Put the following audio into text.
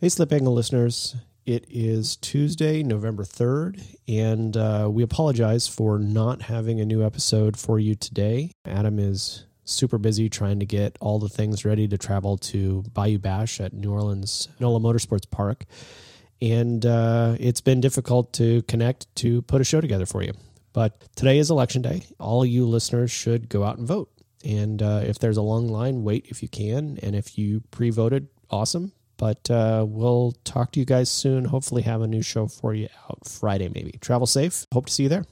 Hey, Slip Angle listeners. It is Tuesday, November 3rd, and uh, we apologize for not having a new episode for you today. Adam is super busy trying to get all the things ready to travel to Bayou Bash at New Orleans NOLA Motorsports Park. And uh, it's been difficult to connect to put a show together for you. But today is election day. All you listeners should go out and vote. And uh, if there's a long line, wait if you can. And if you pre voted, awesome. But uh, we'll talk to you guys soon. Hopefully, have a new show for you out Friday, maybe. Travel safe. Hope to see you there.